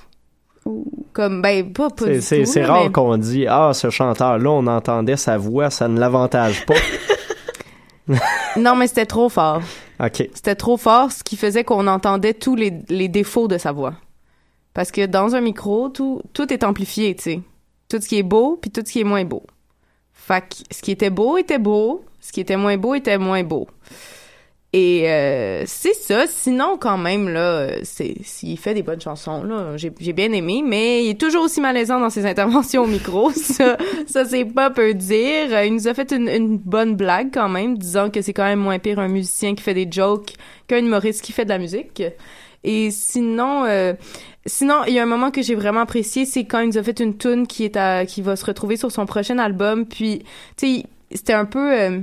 Comme, ben, pas, du tout. c'est rare mais- qu'on dit Ah, ce chanteur-là, on entendait sa voix, ça ne l'avantage pas. Non, mais c'était trop fort. OK. C'était trop fort, ce qui faisait qu'on entendait tous les, les défauts de sa voix. Parce que dans un micro, tout, tout est amplifié, tu sais. Tout ce qui est beau, puis tout ce qui est moins beau. Fait que ce qui était beau était beau, ce qui était moins beau était moins beau. Et euh, c'est ça. Sinon, quand même, là, c'est s'il fait des bonnes chansons, là, j'ai bien aimé, mais il est toujours aussi malaisant dans ses interventions au micro. ça, ça c'est pas peu dire. Il nous a fait une, une bonne blague quand même, disant que c'est quand même moins pire un musicien qui fait des jokes qu'un humoriste qui fait de la musique. Et sinon, euh, sinon, il y a un moment que j'ai vraiment apprécié, c'est quand il nous a fait une tune qui est à, qui va se retrouver sur son prochain album. Puis, tu sais, c'était un peu, euh,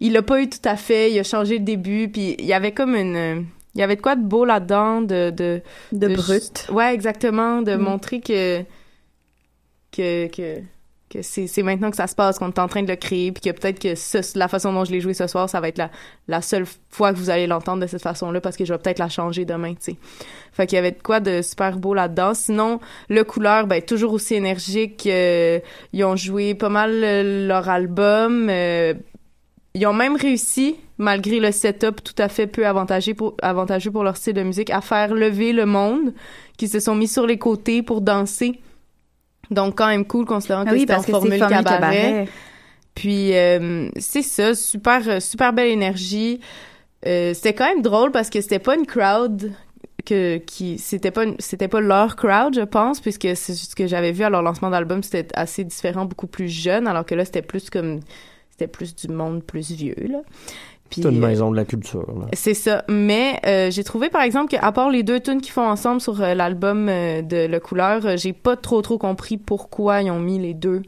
il l'a pas eu tout à fait. Il a changé le début. Puis il y avait comme une, euh, il y avait de quoi de beau là-dedans, de de De brut. ouais, exactement, de Mm. montrer que que que que c'est maintenant que ça se passe qu'on est en train de le créer puis que peut-être que ce- la façon dont je l'ai joué ce soir ça va être la la seule fois que vous allez l'entendre de cette façon-là parce que je vais peut-être la changer demain tu sais fait qu'il y avait de quoi de super beau là-dedans sinon le couleur ben toujours aussi énergique euh, ils ont joué pas mal euh, leur album euh, ils ont même réussi, malgré le setup tout à fait peu avantageux pour, avantageux pour leur style de musique, à faire lever le monde, qui se sont mis sur les côtés pour danser. Donc, quand même cool, considérant Ah que oui, c'était en formule formule cabaret. cabaret. Puis, euh, c'est ça, super, euh, super belle énergie. Euh, c'était quand même drôle parce que c'était pas une crowd que qui c'était pas c'était pas leur crowd je pense puisque c'est ce que j'avais vu à leur lancement d'album c'était assez différent beaucoup plus jeune alors que là c'était plus comme c'était plus du monde plus vieux là C'est une euh, maison de la culture. c'est ça. Mais euh, j'ai trouvé, par exemple, qu'à part les deux tunes qu'ils font ensemble sur euh, l'album euh, de Le Couleur, j'ai pas trop trop compris pourquoi ils ont mis les deux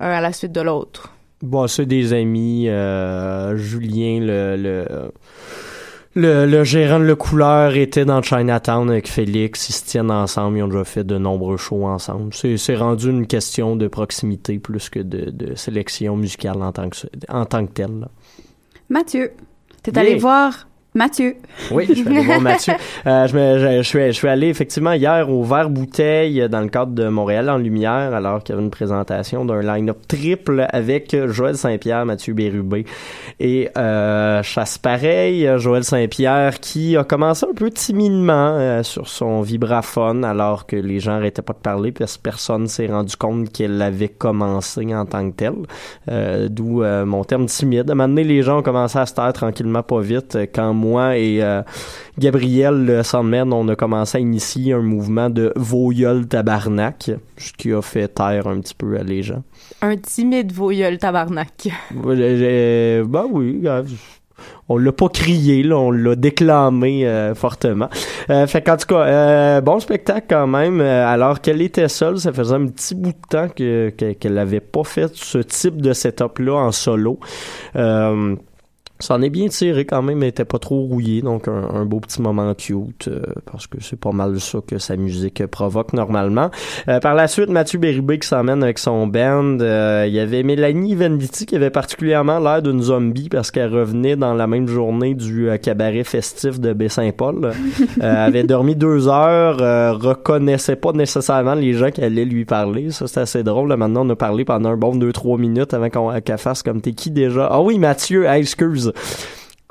un à la suite de l'autre. Bon, c'est des amis. Julien, le, le, le, le gérant de Le Couleur, était dans Chinatown avec Félix. Ils se tiennent ensemble. Ils ont déjà fait de nombreux shows ensemble. C'est, c'est rendu une question de proximité plus que de, de sélection musicale en tant que, en tant que telle. là. Mathieu, t'es Yeah. allé voir Mathieu. Oui, je suis allé voir Mathieu. Euh, je, me- je, je suis, je suis allé effectivement hier au Vert Bouteille euh, dans le cadre de Montréal en Lumière, alors qu'il y avait une présentation d'un line-up triple avec Joël Saint-Pierre, Mathieu Bérubé et euh, chasse pareil, Joël Saint-Pierre qui a commencé un peu timidement euh, sur son vibraphone alors que les gens arrêtaient pas de parler parce que personne s'est rendu compte qu'elle avait commencé en tant que telle. Euh, D'où euh, mon terme timide. À un moment donné, les gens ont commencé à se taire tranquillement pas vite euh, quand moi et euh, Gabriel le Sandman, on a commencé à initier un mouvement de voyeul tabarnak, ce qui a fait taire un petit peu à les gens. Un timide voyeul tabarnak. Ben oui, euh, on l'a pas crié, là, on l'a déclamé euh, fortement. Euh, fait qu'en tout cas, euh, bon spectacle quand même. Euh, alors qu'elle était seule, ça faisait un petit bout de temps que, que- qu'elle avait pas fait ce type de setup-là en solo. Euh, ça en est bien tiré quand même, mais était pas trop rouillé, donc un, un beau petit moment cute, euh, parce que c'est pas mal ça que sa musique provoque normalement. Euh, par la suite, Mathieu Bérubé qui s'emmène avec son band. Euh, il y avait Mélanie Venditti qui avait particulièrement l'air d'une zombie parce qu'elle revenait dans la même journée du euh, cabaret festif de Baie-Saint-Paul. Euh, avait dormi deux heures, euh, reconnaissait pas nécessairement les gens qui allaient lui parler. Ça, c'est assez drôle. Maintenant, on a parlé pendant un bon deux, trois minutes avant qu'on- qu'elle fasse comme t'es qui déjà? Ah oui, Mathieu, excuse.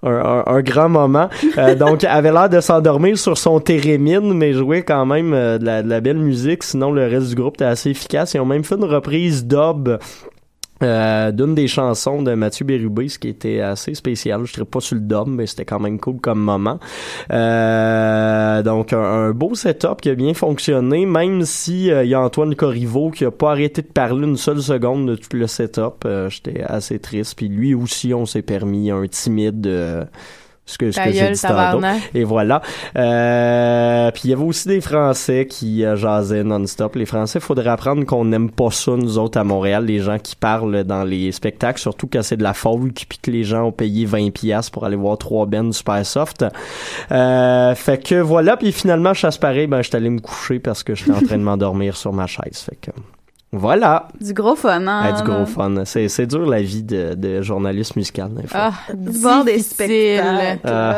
Un, grand moment. Euh, donc, avait l'air de s'endormir sur son térémine, mais jouait quand même euh, de, la, de la belle musique. Sinon, le reste du groupe était assez efficace. Ils ont même fait une reprise dub euh, d'une des chansons de Mathieu Bérubé, ce qui était assez spécial. Je dirais pas sur le dub, mais c'était quand même cool comme moment. Euh, donc, un, un beau setup qui a bien fonctionné, même si euh, il y a Antoine Corriveau qui a pas arrêté de parler une seule seconde de tout le setup. Euh, J'étais assez triste. Puis lui aussi, on s'est permis un timide... ce que, ce que j'ai dit tantôt. Et voilà. Euh, puis il y avait aussi des Français qui euh, jasaient non-stop. Les Français, faudrait apprendre qu'on n'aime pas ça, nous autres, à Montréal, les gens qui parlent dans les spectacles, surtout quand c'est de la folk, puis que les gens ont payé 20 pièces pour aller voir trois bands super soft. Euh, fait que voilà, puis finalement, chasse pareil, ben, je suis allé me coucher parce que j'étais en train de m'endormir sur ma chaise. Fait que voilà. Du gros fun, hein? Ah, du gros fun. C'est, c'est dur la vie de, de journaliste musical, des fois. Ah, Voir des difficile. spectacles. Ah.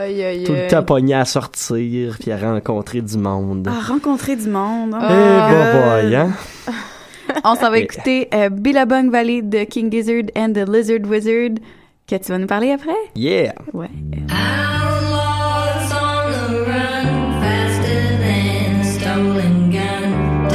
Aïe, aïe, Tout le temps pogné à sortir, puis à rencontrer du monde. À rencontrer du monde. Eh, Ah. bah, boy, hein? On s'en va Et- écouter euh, Billabong Valley de King Gizzard and the Lizard Wizard que tu vas nous parler après? Yeah! Ouais. Outlaws on the run, faster than a stolen gun.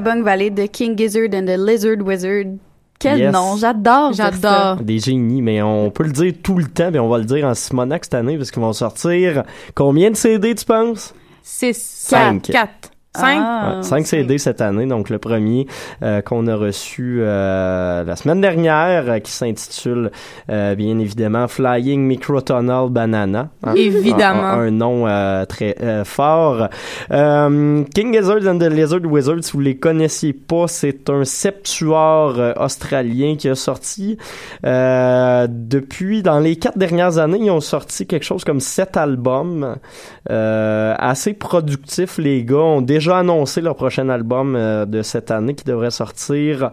Billabong Valley de King Gizzard and the Lizard Wizard. Quel Yes. nom, j'adore. ça. Des génies, mais on peut le dire tout le temps, mais on va le dire en Simonac cette année, parce qu'ils vont sortir combien de CD, tu penses? 6, Cinq. 4, 4, 5. Ouais, cinq CD cette année, donc le premier euh, qu'on a reçu euh, la semaine dernière, euh, qui s'intitule euh, bien évidemment Flying Microtonal Banana. hein. Évidemment. Un, un nom euh, très euh, fort. Euh, King Gizzard and the Lizard Wizard, si vous les connaissiez pas, c'est un septuor euh, australien qui a sorti euh, depuis, dans les quatre dernières années, ils ont sorti quelque chose comme sept albums. Euh, assez productifs, les gars ont déjà annoncé leur prochain album euh, de cette année qui devrait sortir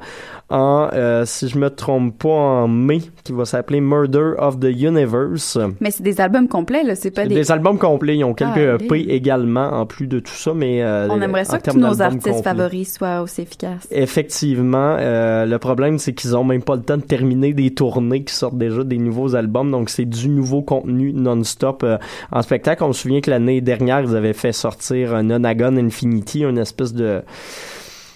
en, euh, si je me trompe pas, en mai, qui va s'appeler Murder of the Universe. Mais c'est des albums complets, là. C'est pas des. des albums complets, ils ont quelques Ah, EP allez. également en plus de tout ça, mais euh, On aimerait ça que tous nos artistes favoris soient aussi efficaces. Effectivement, euh, le problème c'est qu'ils ont même pas le temps de terminer des tournées qui sortent déjà des nouveaux albums, donc c'est du nouveau contenu non-stop euh, en spectacle. On se souvient que l'année dernière ils avaient fait sortir un Nonagon Infinity, une espèce de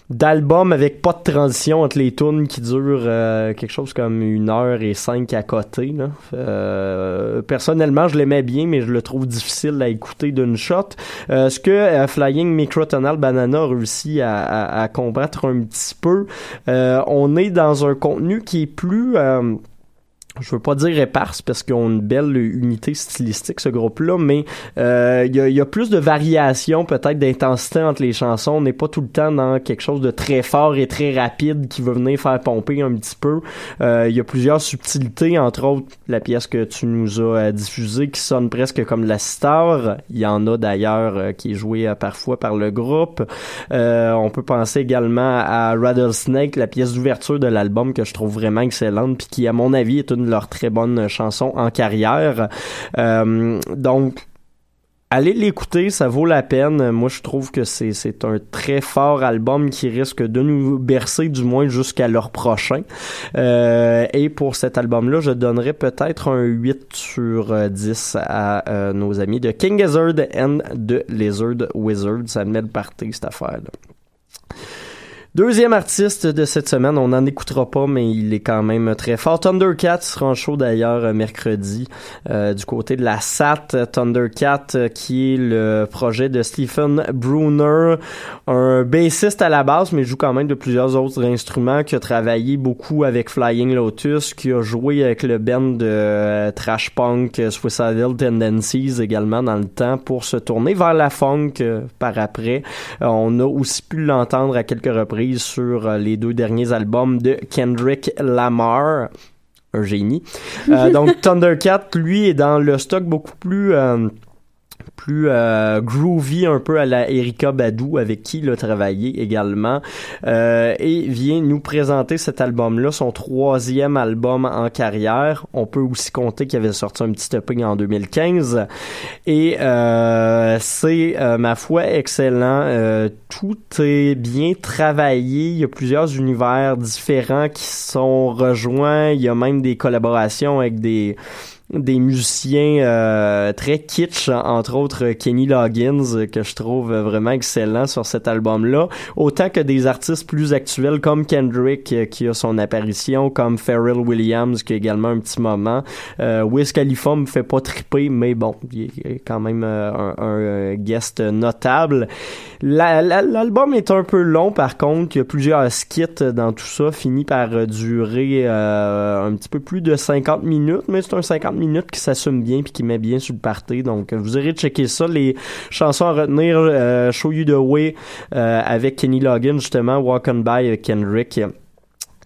d'album avec pas de transition entre les tunes qui dure euh, quelque chose comme une heure et cinq à côté. Là. Euh, personnellement, je l'aimais bien, mais je le trouve difficile à écouter d'une shot. Euh, ce que euh, Flying Microtonal Banana a réussi à, à- à combattre un petit peu, euh, on est dans un contenu qui est plus... euh, je veux pas dire éparse parce qu'ils ont une belle unité stylistique ce groupe-là, mais euh, il y, a, y a plus de variation peut-être d'intensité entre les chansons. On n'est pas tout le temps dans quelque chose de très fort et très rapide qui veut venir faire pomper un petit peu. Euh, il y a plusieurs subtilités, entre autres la pièce que tu nous as euh, diffusée qui sonne presque comme la star. Il y en a d'ailleurs euh, qui est jouée euh, parfois par le groupe. Euh, on peut penser également à Rattlesnake, la pièce d'ouverture de l'album que je trouve vraiment excellente puis qui à mon avis est une de leurs très bonnes chansons en carrière. Euh, donc Allez l'écouter, ça vaut la peine. Moi, je trouve que c'est, un très fort album qui risque de nous bercer, du moins jusqu'à leur prochain. Euh, et pour cet album-là, je donnerais peut-être un 8 sur euh, 10 à euh, nos amis de King Gizzard and the Lizard Wizard. Ça me met le party, cette affaire-là. Deuxième artiste de cette semaine, on n'en écoutera pas, mais il est quand même très fort. Thundercat sera en show d'ailleurs euh, mercredi euh, du côté de la SAT. Thundercat, euh, qui est le projet de Stephen Bruner, un bassiste à la base, mais joue quand même de plusieurs autres instruments, qui a travaillé beaucoup avec Flying Lotus, qui a joué avec le band de euh, trash punk euh, Suicidal Tendencies également dans le temps pour se tourner vers la funk euh, par après. Euh, on a aussi pu l'entendre à quelques reprises sur les deux derniers albums de Kendrick Lamar. Un génie. Donc Thundercat, lui, est dans le stock beaucoup plus... plus euh, groovy un peu à la Erika Badu avec qui il a travaillé également euh, et vient nous présenter cet album-là, son troisième album en carrière. On peut aussi compter qu'il avait sorti un petit EP en 2015 et euh, c'est euh, ma foi excellent. Tout est bien travaillé. Il y a plusieurs univers différents qui sont rejoints. Il y a même des collaborations avec des des musiciens euh, très kitsch, entre autres Kenny Loggins, que je trouve vraiment excellent sur cet album-là, autant que des artistes plus actuels comme Kendrick, euh, qui a son apparition, comme Pharrell Williams, qui a également un petit moment. Euh, Wiz me fait pas triper, mais bon, il est quand même euh, un, un, euh, guest notable. La- la- L'album est un peu long, par contre, il y a plusieurs skits dans tout ça, finit par euh, durer euh, un petit peu plus de 50 minutes, mais c'est un 50 minutes qui s'assume bien puis qui met bien sur le party. Donc, vous irez checker ça. Les chansons à retenir, euh, Show You the Way euh, avec Kenny Loggins, justement, Walk On By avec Kendrick.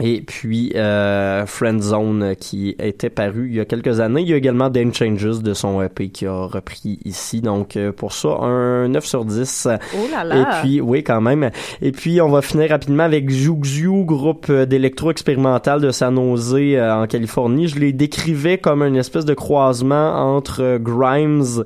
Et puis euh, Friend Zone euh, qui était paru il y a quelques années. Il y a également Dan Changes de son EP qui a repris ici. Donc euh, pour ça, un 9 sur 10. Oh là là. Et puis, oui, quand même. Et puis, on va finir rapidement avec Zhuxiu, groupe euh, d'électro expérimental de San Jose euh, en Californie. Je les décrivais comme une espèce de croisement entre Grimes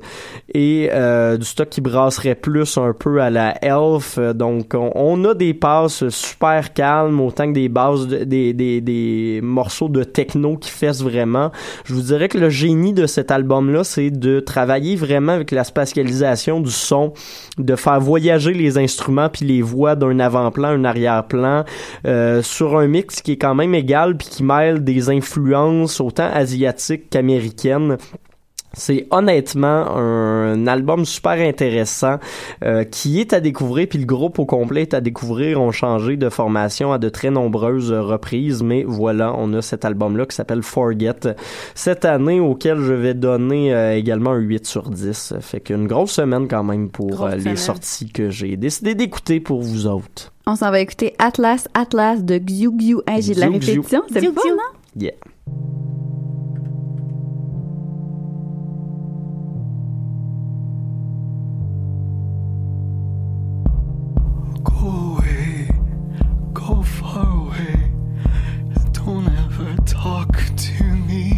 et euh, du stock qui brasserait plus un peu à la Elf. Donc, on, on a des passes super calmes, autant que des bases, de- des, morceaux de techno qui fessent vraiment. Je vous dirais que le génie de cet album-là, c'est de travailler vraiment avec la spatialisation du son, de faire voyager les instruments puis les voix d'un avant-plan, un arrière-plan, euh, sur un mix qui est quand même égal puis qui mêle des influences autant asiatiques qu'américaines. C'est honnêtement un album super intéressant euh, qui est à découvrir, puis le groupe au complet est à découvrir. ont changé de formation à de très nombreuses reprises, mais voilà, on a cet album-là qui s'appelle Forget cette année, auquel je vais donner euh, également un 8 sur 10. Fait qu'une grosse semaine quand même pour euh, les semaine. sorties que j'ai décidé d'écouter pour vous autres. On s'en va écouter Atlas, Atlas de Xiu Xiu. Hey, j'ai de la répétition. C'est fun, Xiu. hein? Yeah. Go far away. Don't ever talk to me.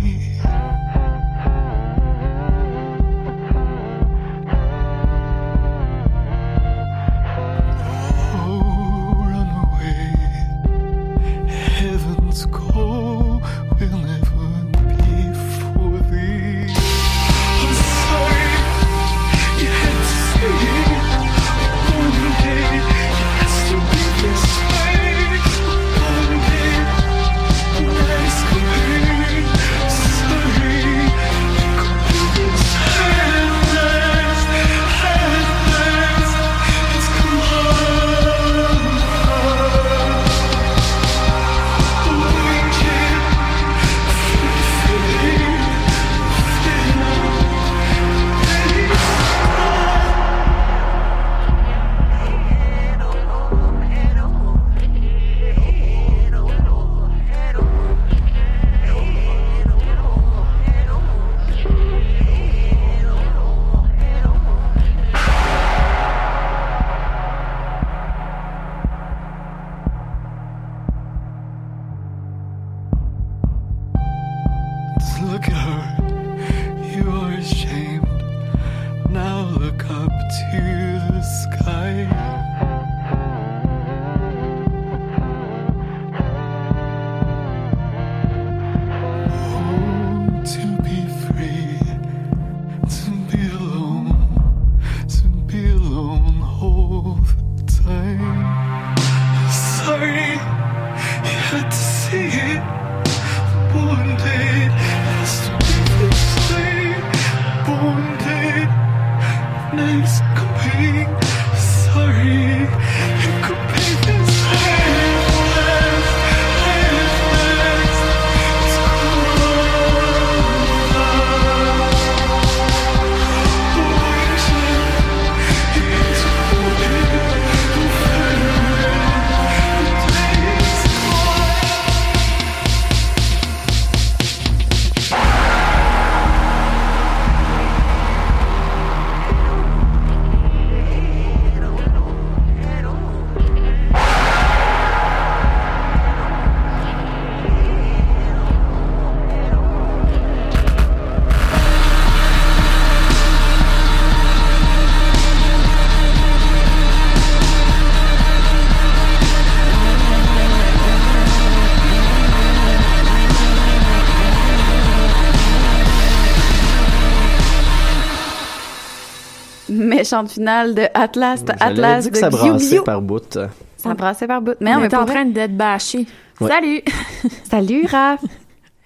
Méchante finale de Atlas, de Atlas dire de que ça Xiu brassait par bout. Ça brassait par bout. Mais on est en train d'être bâché. Ouais. Salut! Salut, Raph!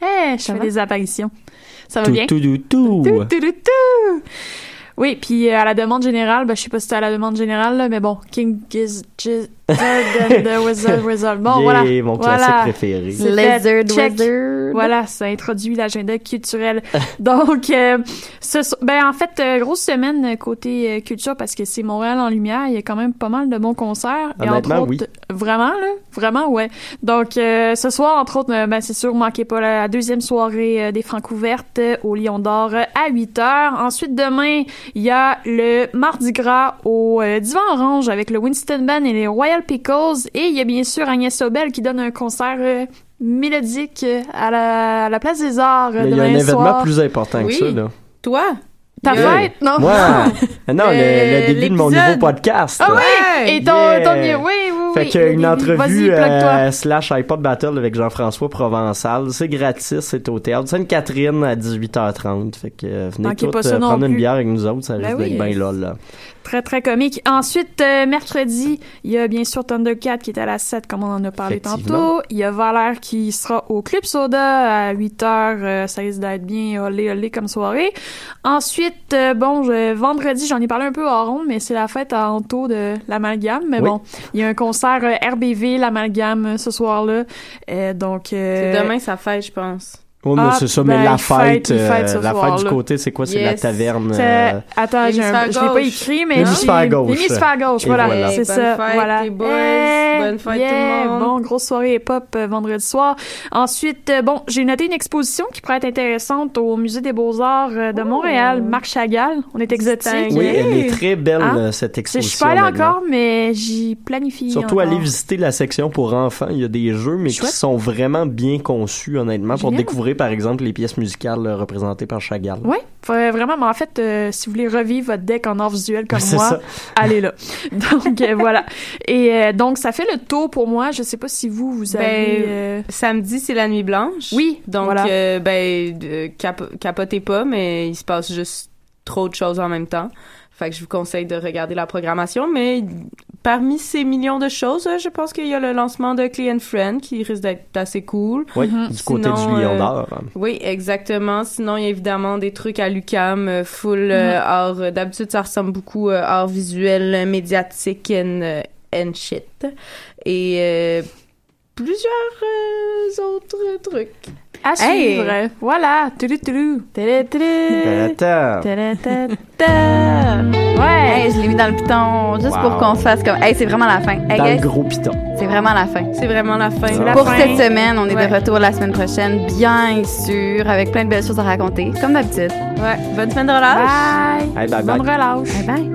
Hey, je Ça fais va? des apparitions. Ça va Tout, bien? tout, tout, tout. Tout, tout, tout. Oui, puis euh, à la demande générale, ben, je sais pas si c'était à la demande générale, là, mais bon, King Giz, Giz, the Wizard, Wizard. Bon, Yeah, voilà. mon classique voilà. préféré. Lizard. Wizard. Voilà, ça introduit l'agenda culturel. Donc, euh, ce ben en fait, euh, grosse semaine côté euh, culture parce que c'est Montréal en lumière. Il y a quand même pas mal de bons concerts. Et entre autres, oui. vraiment là, vraiment ouais. Donc, euh, ce soir, entre autres, ben c'est sûr, manquez pas la deuxième soirée des Francs ouvertes au Lion d'Or à 8 heures. Ensuite, demain, il y a le Mardi Gras au euh, Divan Orange avec le Winston Band et les Royal Pickles. Et il y a bien sûr Agnès Sobel qui donne un concert euh, mélodique euh, à la, à la Place des Arts euh, Mais il y a un événement soir. plus important Oui. que ça, là. Toi? Ta Il y a- fête? Non. Moi! Ah non, le, Euh, le début de mon nouveau podcast. Ah oui! Ouais! Et ton, Yeah. ton- oui, oui, Fait que une Vas-y, entrevue euh, slash iPod Battle avec Jean-François Provençal. C'est gratis, c'est au théâtre Sainte-Catherine à 18h30. Fait que euh, venez tous euh, prendre une bière avec nous autres, ça Ben risque oui. d'être bien lol. Là. Très, très comique. Ensuite, euh, mercredi, il y a bien sûr Thundercat qui est à la 7, comme on en a parlé tantôt. Il y a Valère qui sera au Club Soda à 8 heures. Euh, ça risque d'être bien olé olé comme soirée. Ensuite, euh, bon, je- vendredi, j'en ai parlé un peu hors ronde, mais c'est la fête à Anto de l'Amalgame. Mais Oui. bon, il y a un concert euh, RBV, l'Amalgame, euh, ce soir-là. Euh, donc... euh, C'est demain sa fête, je pense. Oh, mais Ah, c'est ça, mais ben, la fête, fête, il euh, fête ce la fête du côté, c'est quoi? C'est la taverne. Euh, Attends, j'ai un- L'hémisphère je l'ai pas gauche. écrit, mais L'hémisphère gauche. L'hémisphère gauche, voilà. voilà. C'est Bonne ça. fête, voilà. les boys. Eh, Bonne fête, yeah, tout le monde. Bon, grosse soirée hip-hop euh, vendredi soir. Ensuite, euh, bon, j'ai noté une exposition qui pourrait être intéressante au Musée des Beaux-Arts euh, de Montréal, Marc Chagall. On est exotique. Oui, elle est très belle, Hein? cette Je exposition. suis pas allée encore, mais j'y planifie. Surtout aller visiter la section pour enfants. Il y a des jeux, mais qui sont vraiment bien conçus, honnêtement, pour Génial. Par exemple, les pièces musicales euh, représentées par Chagall. Oui, vraiment. Mais en fait, euh, si vous voulez revivre votre deck en art visuel comme moi, ça. allez là. Donc euh, voilà. Et euh, donc ça fait le tour pour moi. Je sais pas si vous vous avez. Ben, euh, samedi, c'est la nuit blanche. Oui, Donc, voilà. euh, ben, cap- capotez pas, mais il se passe juste trop de choses en même temps. Fait que je vous conseille de regarder la programmation, mais parmi ces millions de choses, euh, je pense qu'il y a le lancement de Clean Friend qui risque d'être assez cool. Oui, du côté Sinon, du Lion euh, d'Or. Oui, exactement. Sinon, il y a évidemment des trucs à l'UCAM, euh, full euh, Mhm. art. euh, D'habitude, ça ressemble beaucoup euh, art visuel, euh, médiatique and, euh, and shit. Et euh, plusieurs euh, autres trucs. À Hey! suivre. Voilà. Ta-ta. Télé, ta, ta. Ouais. Hey, je l'ai mis dans le piton juste Wow. pour qu'on se fasse comme. Hey, c'est vraiment la fin. Hey, Dans guys, le gros piton. c'est vraiment la fin. C'est vraiment la fin. La Pour fin. cette semaine, on est Ouais. de retour la semaine prochaine, bien sûr, avec plein de belles choses à raconter, comme d'habitude. Ouais. Bonne semaine de relâche. Bye. Hey, bye bye. Bonne relâche. Bye bye.